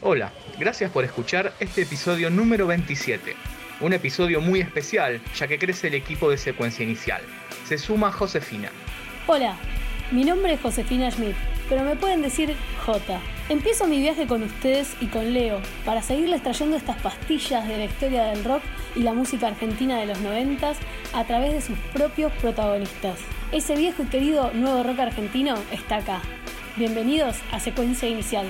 Hola, gracias por escuchar este episodio número 27. Un episodio muy especial, ya que crece el equipo de secuencia inicial. Se suma Josefina. Hola, mi nombre es Josefina Schmidt, pero me pueden decir J. Empiezo mi viaje con ustedes y con Leo para seguirles trayendo estas pastillas de la historia del rock y la música argentina de los noventas a través de sus propios protagonistas. Ese viejo y querido nuevo rock argentino está acá. Bienvenidos a Secuencia Inicial.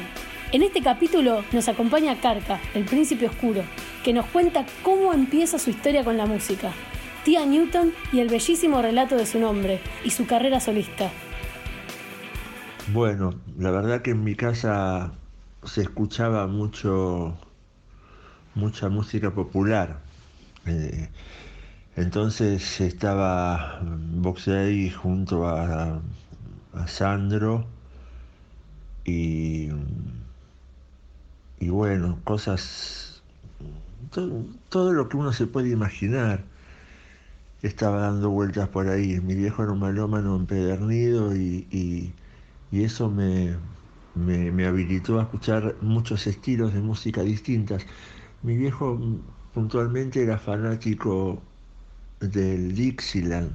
En este capítulo nos acompaña Carca, el príncipe oscuro, que nos cuenta cómo empieza su historia con la música, Tía Newton y el bellísimo relato de su nombre y su carrera solista. Bueno, la verdad que en mi casa se escuchaba mucho, mucha música popular. Eh, entonces estaba Boxey junto a, a Sandro y, y bueno, cosas, todo, todo, lo que uno se puede imaginar estaba dando vueltas por ahí. Mi viejo era un malómano empedernido y, y, eso me, me, me, habilitó a escuchar muchos estilos de música distintas. Mi viejo puntualmente era fanático del Dixieland,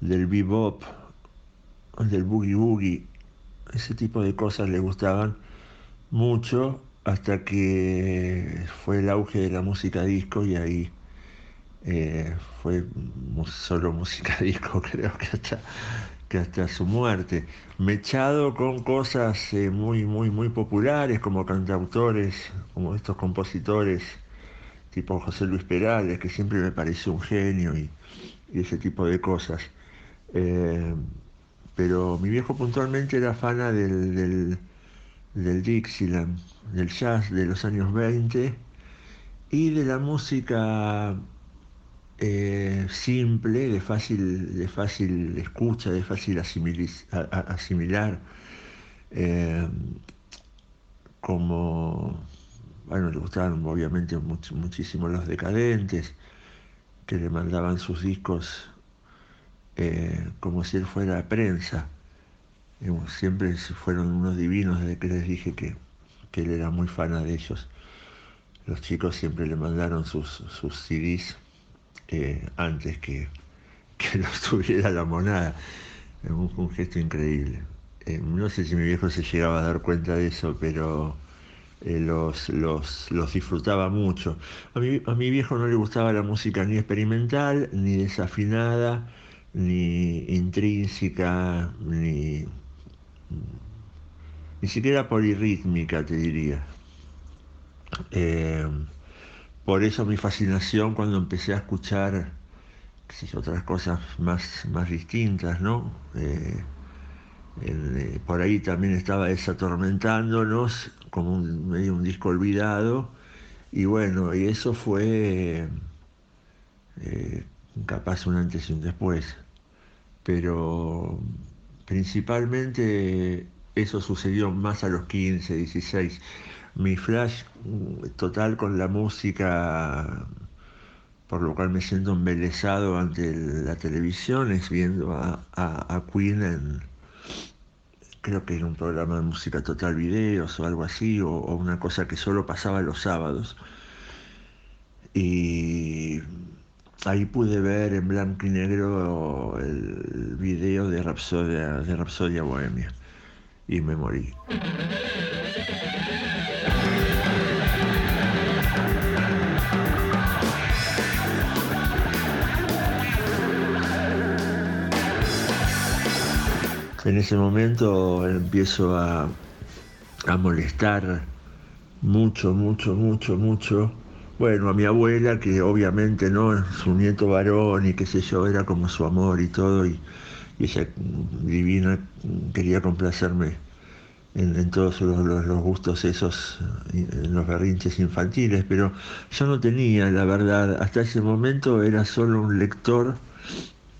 del bebop, del boogie boogie ese tipo de cosas le gustaban mucho hasta que fue el auge de la música disco y ahí eh, fue solo música disco creo que hasta, que hasta su muerte. Mechado con cosas eh, muy, muy, muy populares como cantautores, como estos compositores tipo José Luis Perales, que siempre me pareció un genio y, y ese tipo de cosas. Eh, pero mi viejo puntualmente era fana del, del, del, Dixieland, del jazz de los años 20 y de la música eh, simple, de fácil, de fácil escucha, de fácil asimilar, eh, como, bueno, le gustaban obviamente much, muchísimo los decadentes, que le mandaban sus discos eh, como si él fuera prensa. Siempre fueron unos divinos desde que les dije que, que, él era muy fana de ellos. Los chicos siempre le mandaron sus, sus CDs eh, antes que, que los tuviera la monada. Un, un gesto increíble. Eh, no sé si mi viejo se llegaba a dar cuenta de eso, pero eh, los, los, los, disfrutaba mucho. A mi, a mi viejo no le gustaba la música ni experimental, ni desafinada, ni intrínseca, ni, ni siquiera polirrítmica, te diría. Eh, por eso mi fascinación cuando empecé a escuchar otras cosas más, más distintas, ¿no? Eh, eh, por ahí también estaba desatormentándonos, como un, medio un disco olvidado, y bueno, y eso fue capaz un antes y un después pero principalmente eso sucedió más a los 15, 16. Mi flash mm, total con la música, por lo cual me siento embelesado ante la televisión, es viendo a, Queen en, creo que en un programa de música total videos o algo así, o, o una cosa que solo pasaba los sábados. Y ahí pude ver en blanco y negro el video de Rapsodia, de Rapsodia Bohemia y me morí. En ese momento empiezo a, a molestar mucho, mucho, mucho, mucho bueno, a mi abuela, que obviamente no, su nieto varón y qué sé yo, era como su amor y todo, y, ella divina quería complacerme en, todos los, gustos esos, en los berrinches infantiles, pero yo no tenía, la verdad, hasta ese momento era solo un lector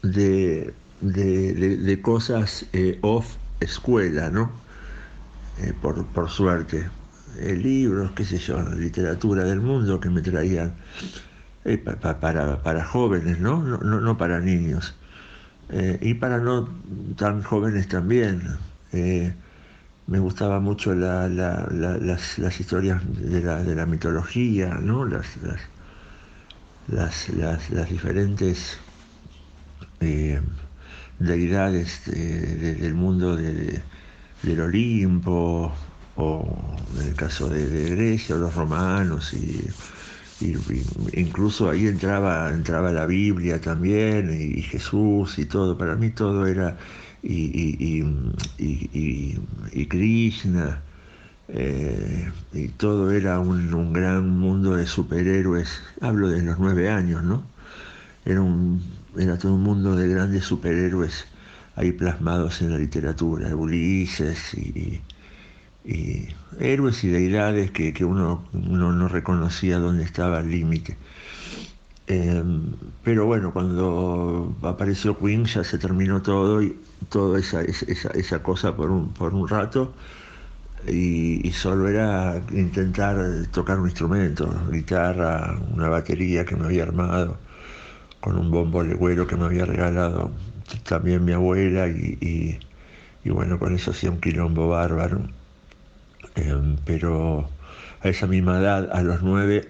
de, de, cosas eh, off escuela, ¿no? Eh, por, por suerte. Eh, libros, qué sé yo, literatura del mundo que me traían eh, para, para, jóvenes, ¿no? No, no, para niños. Eh, y para no tan jóvenes también. me gustaba mucho las, historias de la, mitología, ¿no? las, las, diferentes eh, deidades del mundo del Olimpo, o en el caso de, Grecia, o los romanos, y, incluso ahí entraba, entraba la Biblia también, y, Jesús y todo. Para mí todo era, y, y Krishna. Eh, y todo era un, gran mundo de superhéroes, hablo de los nueve años, ¿no? Era, un, era todo un mundo de grandes superhéroes ahí plasmados en la literatura, Ulises y, héroes y deidades que, uno, no reconocía dónde estaba el límite. Em, pero bueno, cuando apareció Queen ya se terminó todo y toda esa, esa, esa cosa por un, por un rato y, solo era intentar tocar un instrumento, guitarra, una batería que me había armado, con un bombo legüero que me había regalado también mi abuela y, bueno, con eso hacía un quilombo bárbaro. Em, pero a esa misma edad, a los nueve,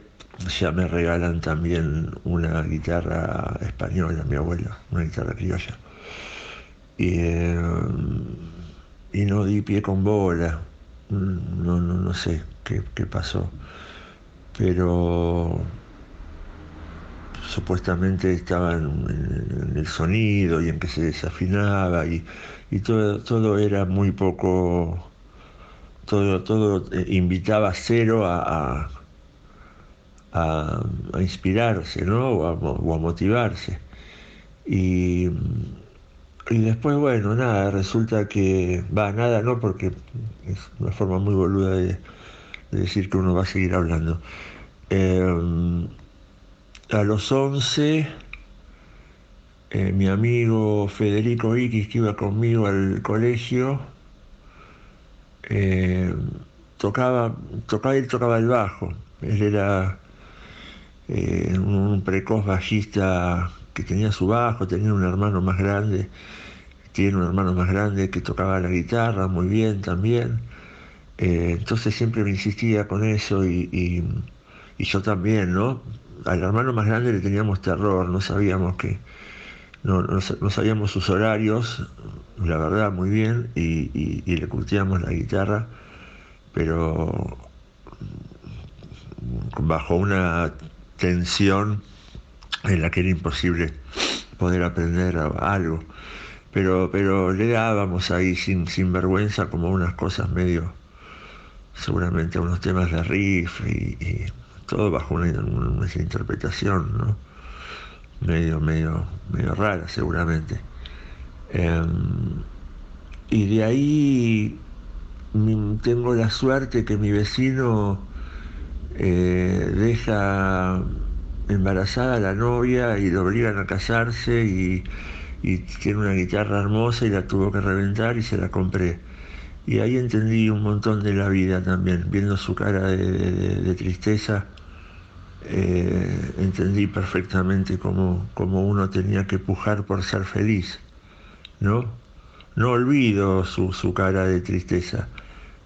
ya me regalan también una guitarra española, mi abuela, una guitarra criolla. Y, em, y no di pie con bola no, no, no sé qué, pasó, pero supuestamente estaba en, el sonido y en que se desafinaba y, todo, todo era muy poco, todo, todo eh, invitaba a cero a, a, inspirarse ¿no? o, a, motivarse. Y, y después, bueno, nada, resulta que, va, nada, no, porque es una forma muy boluda de, decir que uno va a seguir hablando. Em, a los 11, eh, mi amigo Federico Iquis, que iba conmigo al colegio, em, tocaba, tocaba, él tocaba el bajo. Él era eh, un precoz bajista que tenía su bajo, tenía un hermano más grande, tiene un hermano más grande que tocaba la guitarra muy bien también. Eh, entonces siempre me insistía con eso y, yo también, ¿no? Al hermano más grande le teníamos terror, no sabíamos que, no, no, sabíamos sus horarios, la verdad, muy bien, y, y le curtíamos la guitarra, pero bajo una tensión en la que era imposible poder aprender algo. Pero, pero le dábamos ahí sin, sin vergüenza como unas cosas medio, seguramente unos temas de riff y, todo bajo una, interpretación, ¿no? Medio, medio, medio rara seguramente. Em, y de ahí tengo la suerte que mi vecino eh, deja embarazada a la novia y lo obligan a casarse y, tiene una guitarra hermosa y la tuvo que reventar y se la compré. Y ahí entendí un montón de la vida también, viendo su cara de, tristeza, eh, entendí perfectamente cómo, uno tenía que pujar por ser feliz, ¿no? No olvido su, cara de tristeza.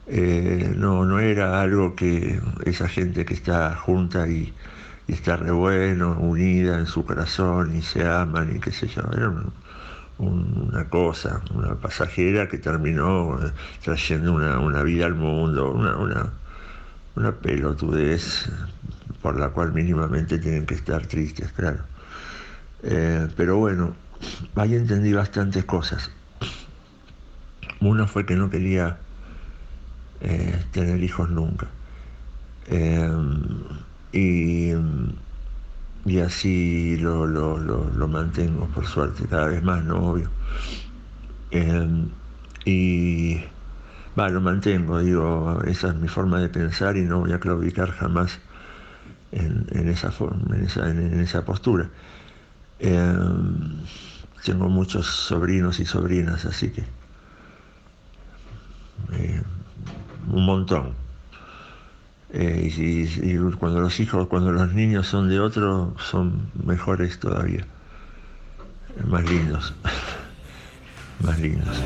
Eh, no, no era algo que esa gente que está junta y, está re bueno, unida en su corazón y se aman y qué sé yo. Era una cosa, una pasajera que terminó eh, trayendo una, vida al mundo, una, una, una pelotudez por la cual mínimamente tienen que estar tristes, claro. Eh, pero bueno, ahí entendí bastantes cosas. Una fue que no quería eh, tener hijos nunca. Y, y así lo, lo, mantengo, por suerte, cada vez más, ¿no? Obvio. Y va, lo mantengo, digo, esa es mi forma de pensar y no voy a claudicar jamás en, esa, forma, en, esa, en, esa postura. Em, tengo muchos sobrinos y sobrinas, así que eh, un montón. Eh, y, cuando los hijos, cuando los niños son de otro, son mejores todavía, más lindos, más lindos.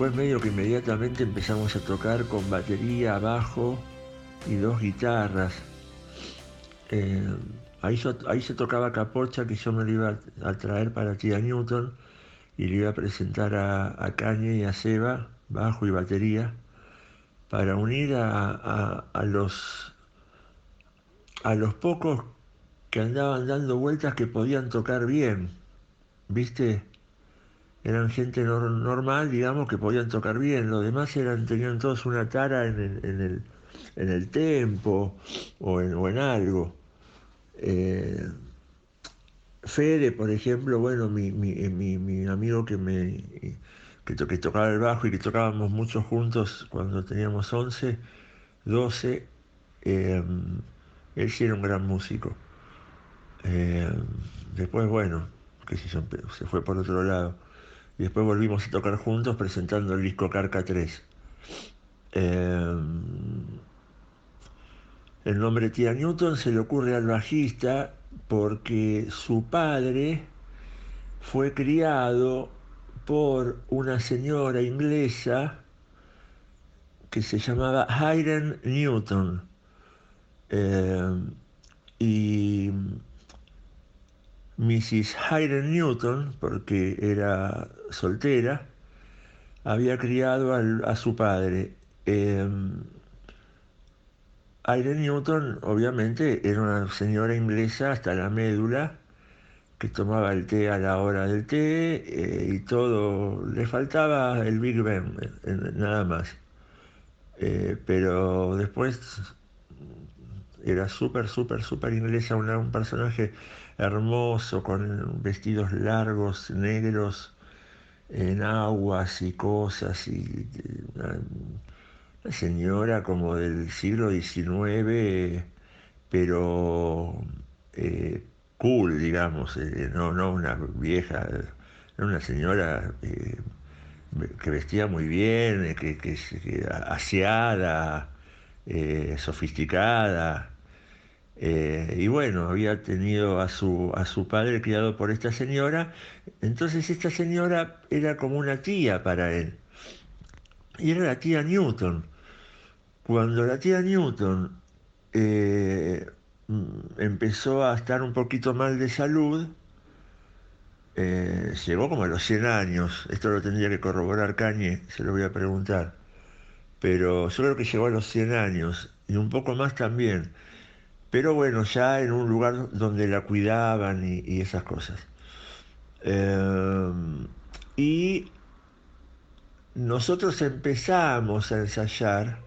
Después medio que inmediatamente empezamos a tocar con batería, bajo y dos guitarras. Eh, ahí, se tocaba Capocha, que yo me lo iba a, traer para Tía Newton y le iba a presentar a, a Cañe y a Seba, bajo y batería, para unir a, los, a los pocos que andaban dando vueltas que podían tocar bien, ¿viste? Eran gente normal, digamos, que podían tocar bien. Los demás eran, tenían todos una tara en el, en el, en el tempo o en, o en algo. Eh, Fede, por ejemplo, bueno, mi, mi, mi, amigo que me que, que, tocaba el bajo y que tocábamos mucho juntos cuando teníamos 11, 12, eh, él sí era un gran músico. Eh, después, bueno, que se fue por otro lado. Y después volvimos a tocar juntos presentando el disco Carca 3. Eh, el nombre Tía Newton se le ocurre al bajista porque su padre fue criado por una señora inglesa que se llamaba Hayden Newton. Eh, y Mrs. Hayden Newton, porque era soltera, había criado a su padre. Eh, Hayden Newton, obviamente, era una señora inglesa hasta la médula, que tomaba el té a la hora del té eh, y todo, le faltaba el Big Ben, eh, nada más. pero después era súper, súper, súper inglesa, un personaje hermoso, con vestidos largos, negros, en aguas y cosas, y una, señora como del siglo XIX, pero eh, cool, digamos, eh, no, no una vieja, era una señora eh, que vestía muy bien, que, que, que aseada, sofisticada. Eh, y bueno, había tenido a su, a su padre criado por esta señora, entonces esta señora era como una tía para él. Y era la tía Newton. Cuando la tía Newton eh, mm, empezó a estar un poquito mal de salud, eh, llegó como a los 100 años, esto lo tendría que corroborar Cañe, se lo voy a preguntar, pero yo creo que llegó a los 100 años y un poco más también pero bueno, ya en un lugar donde la cuidaban y, esas cosas. Em, y nosotros empezamos a ensayar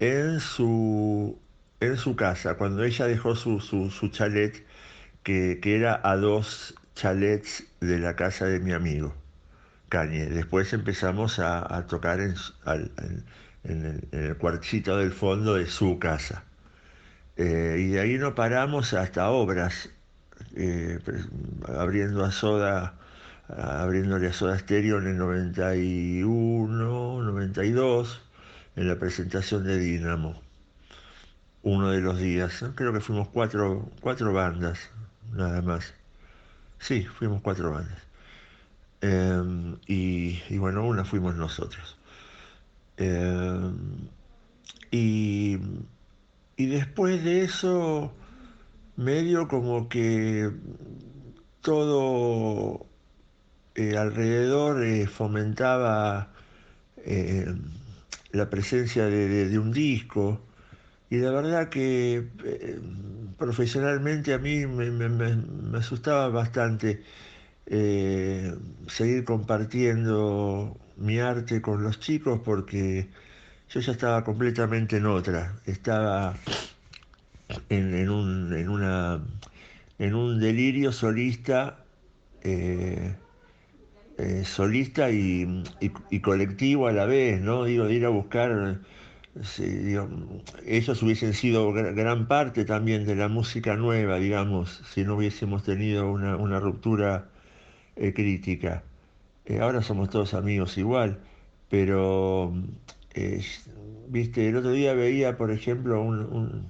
en su, en su casa, cuando ella dejó su, su, chalet, que, era a dos chalets de la casa de mi amigo, Cañe. Después empezamos a, tocar en, el, en el cuartito del fondo de su casa. Eh, y de ahí no paramos hasta obras, eh, abriendo a Soda, abriéndole a Soda Stereo en el 91, 92, en la presentación de Dinamo. Uno de los días, creo que fuimos cuatro, cuatro bandas, nada más. Sí, fuimos cuatro bandas. Em, y, y, bueno, una fuimos nosotros. Em, y y después de eso, medio como que todo eh, alrededor eh, fomentaba eh, la presencia de, un disco. Y la verdad que profesionalmente a mí me, asustaba bastante seguir compartiendo mi arte con los chicos porque yo ya estaba completamente en otra, estaba en, un, en, una, en un delirio solista, eh, eh, solista y, colectivo a la vez, ¿no? Digo, ir a buscar, ellos hubiesen sido gran parte también de la música nueva, digamos, si no hubiésemos tenido una, ruptura eh, crítica. ahora somos todos amigos igual, pero viste, el otro día veía, por ejemplo, un,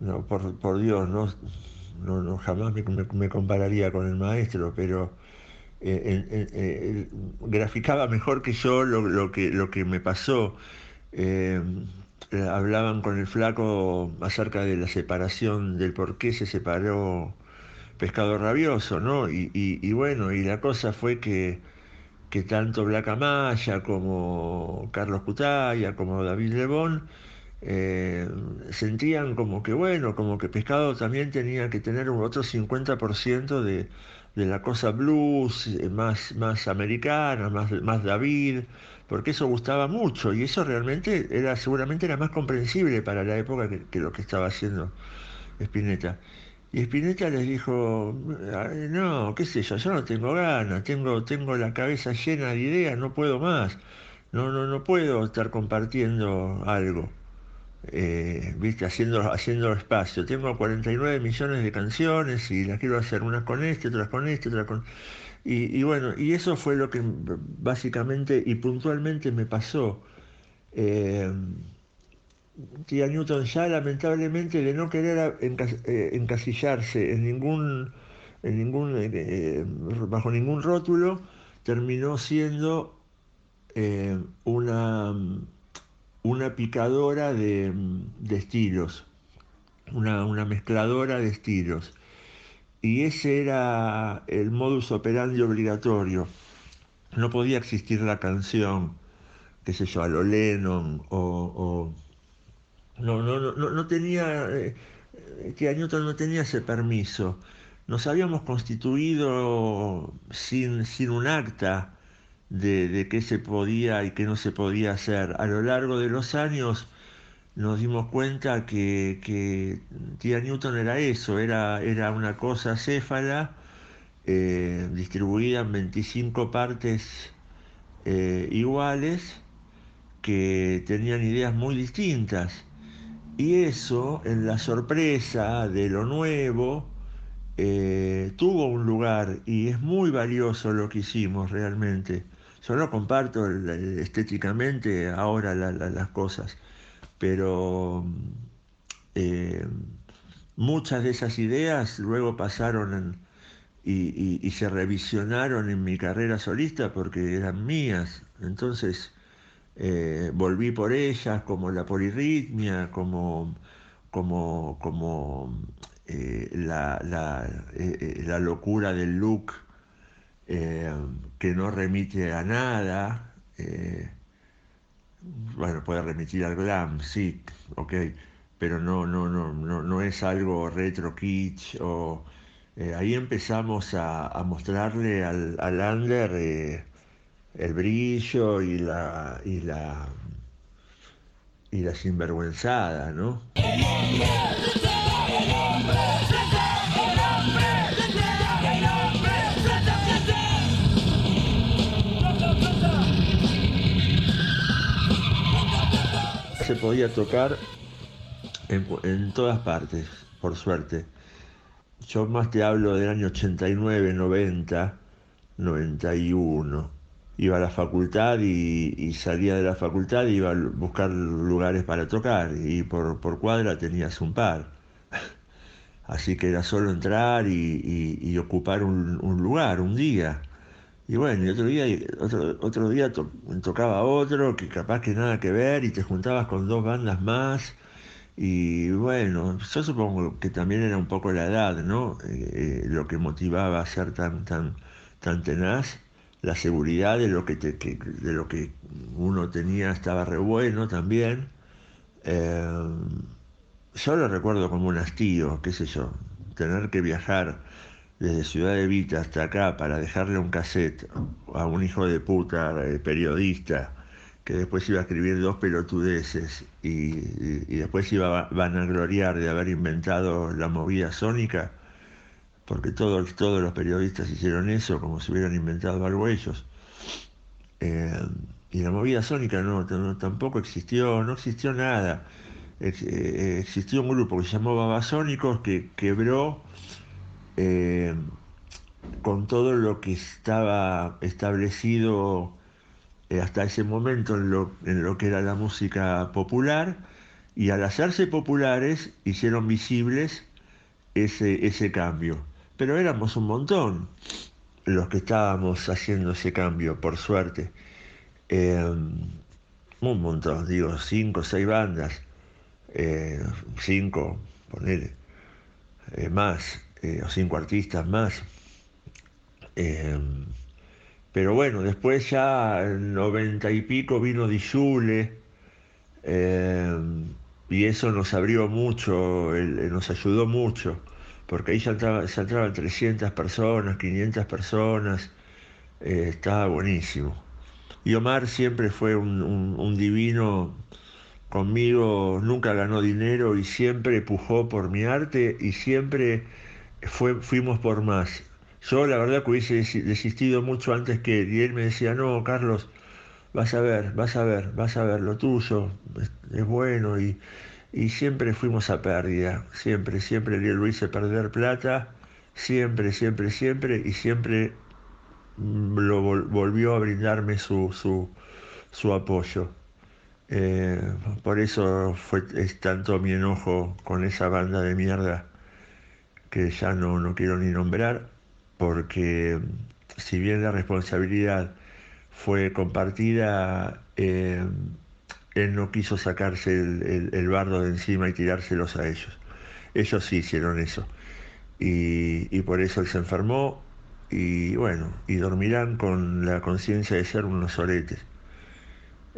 no, por, Dios, no, no, jamás me, compararía con el maestro, pero graficaba mejor que yo lo, que, lo que me pasó. hablaban con el flaco acerca de la separación, del por qué se separó Pescado Rabioso, ¿no? Y, bueno, y la cosa fue que, que tanto Blacamaya como Carlos Cutaya, como David Lebón, eh, sentían como que, bueno, como que Pescado también tenía que tener un otro 50% de, de la cosa blues, eh, más, más americana, más, más David, porque eso gustaba mucho y eso realmente era seguramente era más comprensible para la época que, que lo que estaba haciendo Spinetta. Y Spinetta les dijo, no, qué sé yo, yo no tengo ganas, tengo, tengo la cabeza llena de ideas, no puedo más, no, no, no puedo estar compartiendo algo, eh, viste, haciendo, haciendo espacio. Tengo 49 millones de canciones y las quiero hacer unas con este, otras con este, otras con... Y, bueno, y eso fue lo que básicamente y puntualmente me pasó. Eh, tía Newton ya lamentablemente de no querer eh, encasillarse en ningún, eh, eh, bajo ningún rótulo, terminó siendo una, una picadora de, estilos, una, una, mezcladora de estilos. Y ese era el modus operandi obligatorio. No podía existir la canción, qué sé yo, a lo Lennon o no, no, no, no tenía, eh, que Newton no tenía ese permiso. Nos habíamos constituido sin, sin un acta de, de qué se podía y qué no se podía hacer. A lo largo de los años nos dimos cuenta que, que tía Newton era eso, era, era una cosa céfala eh, distribuida en 25 partes eh, iguales que tenían ideas muy distintas. Y eso, en la sorpresa de lo nuevo, eh, tuvo un lugar y es muy valioso lo que hicimos realmente. Yo no comparto estéticamente ahora las cosas, pero eh, muchas de esas ideas luego pasaron y, se revisionaron en mi carrera solista porque eran mías. Entonces, eh, volví por ellas, como la polirritmia, como, como, como eh, la, la, eh, la, locura del look que no remite a nada. bueno, puede remitir al glam, sí, ok, pero no, no, no, no, no es algo retro kitsch o... ahí empezamos a, a mostrarle al, al under el brillo y la, y la, y la sinvergüenzada, ¿no? Se podía tocar en, en todas partes, por suerte. Yo más te hablo del año 89, 90, 91 iba a la facultad y, salía de la facultad y iba a buscar lugares para tocar y por, cuadra tenías un par. Así que era solo entrar y, ocupar un, lugar, un día. Y bueno, y otro día, otro, otro día tocaba otro que capaz que nada que ver y te juntabas con dos bandas más. Y bueno, yo supongo que también era un poco la edad, ¿no? Eh, eh, lo que motivaba a ser tan, tan, tan tenaz la seguridad de lo que, de lo que uno tenía estaba re bueno también. Eh, yo lo recuerdo como un hastío, qué sé yo, tener que viajar desde Ciudad de Vita hasta acá para dejarle un cassette a un hijo de puta eh, periodista que después iba a escribir dos pelotudeces y, después iba a vanagloriar de haber inventado la movida sónica porque todos, todos los periodistas hicieron eso como si hubieran inventado algo ellos. Eh, y la movida sónica no, tampoco existió, no existió nada. Eh, existió un grupo que se llamó Babasónicos que quebró eh, con todo lo que estaba establecido hasta ese momento en lo, en lo que era la música popular y al hacerse populares hicieron visibles ese, ese cambio pero éramos un montón. los que estábamos haciendo ese cambio, por suerte. Em, un montón, digo, cinco, seis bandas, eh, cinco, ponele, eh, más, eh, o cinco artistas más. Pero bueno, después ya en noventa y pico vino Dijule, em, y eso nos abrió mucho, nos ayudó mucho, porque ahí ya, entraban 300 personas, 500 personas, estaba buenísimo. Y Omar siempre fue un, divino conmigo, nunca ganó dinero y siempre pujó por mi arte y siempre fue, fuimos por más. Yo la verdad que hubiese desistido mucho antes que él y él me decía, no, Carlos, vas a ver, vas a ver, vas a ver, lo tuyo es, bueno y, siempre fuimos a pérdida, siempre, siempre lo hice perder plata, siempre, siempre, siempre y siempre lo volvió a brindarme su, su, apoyo. Eh, por eso fue, es tanto mi enojo con esa banda de mierda que ya no, no quiero ni nombrar, porque si bien la responsabilidad fue compartida, eh, él no quiso sacarse el, el, bardo de encima y tirárselos a ellos. Ellos sí hicieron eso. Y, y por eso él se enfermó y bueno, y dormirán con la conciencia de ser unos soretes.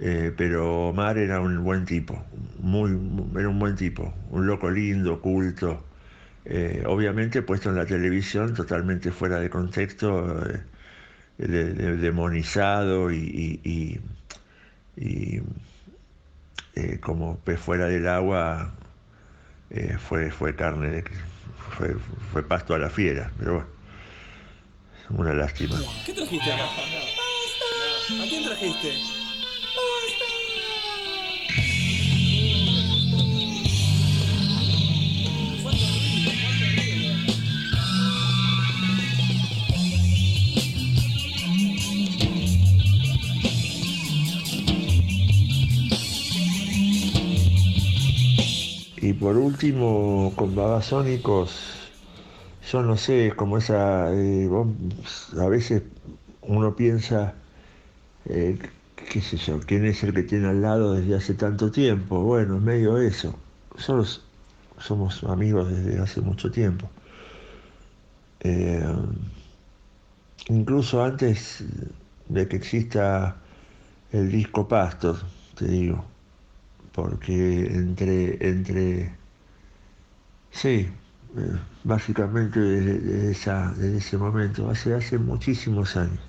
Eh, pero Omar era un buen tipo, muy, era un buen tipo, un loco lindo, culto, eh, obviamente puesto en la televisión totalmente fuera de contexto, eh, demonizado y, como pez fuera del agua fue, fue carne, de, fue, fue pasto a la fiera, pero bueno. Una lástima. ¿Qué trajiste acá? ¿A quién trajiste? Y por último, con babasónicos, yo no sé, como esa, eh, a veces uno piensa, eh, qué sé yo, quién es el que tiene al lado desde hace tanto tiempo. Bueno, es medio eso. Somos amigos desde hace mucho tiempo. Eh, incluso antes de que exista el disco Pastor, te digo, porque entre, entre, sí, básicamente desde, ese momento, hace, hace muchísimos años.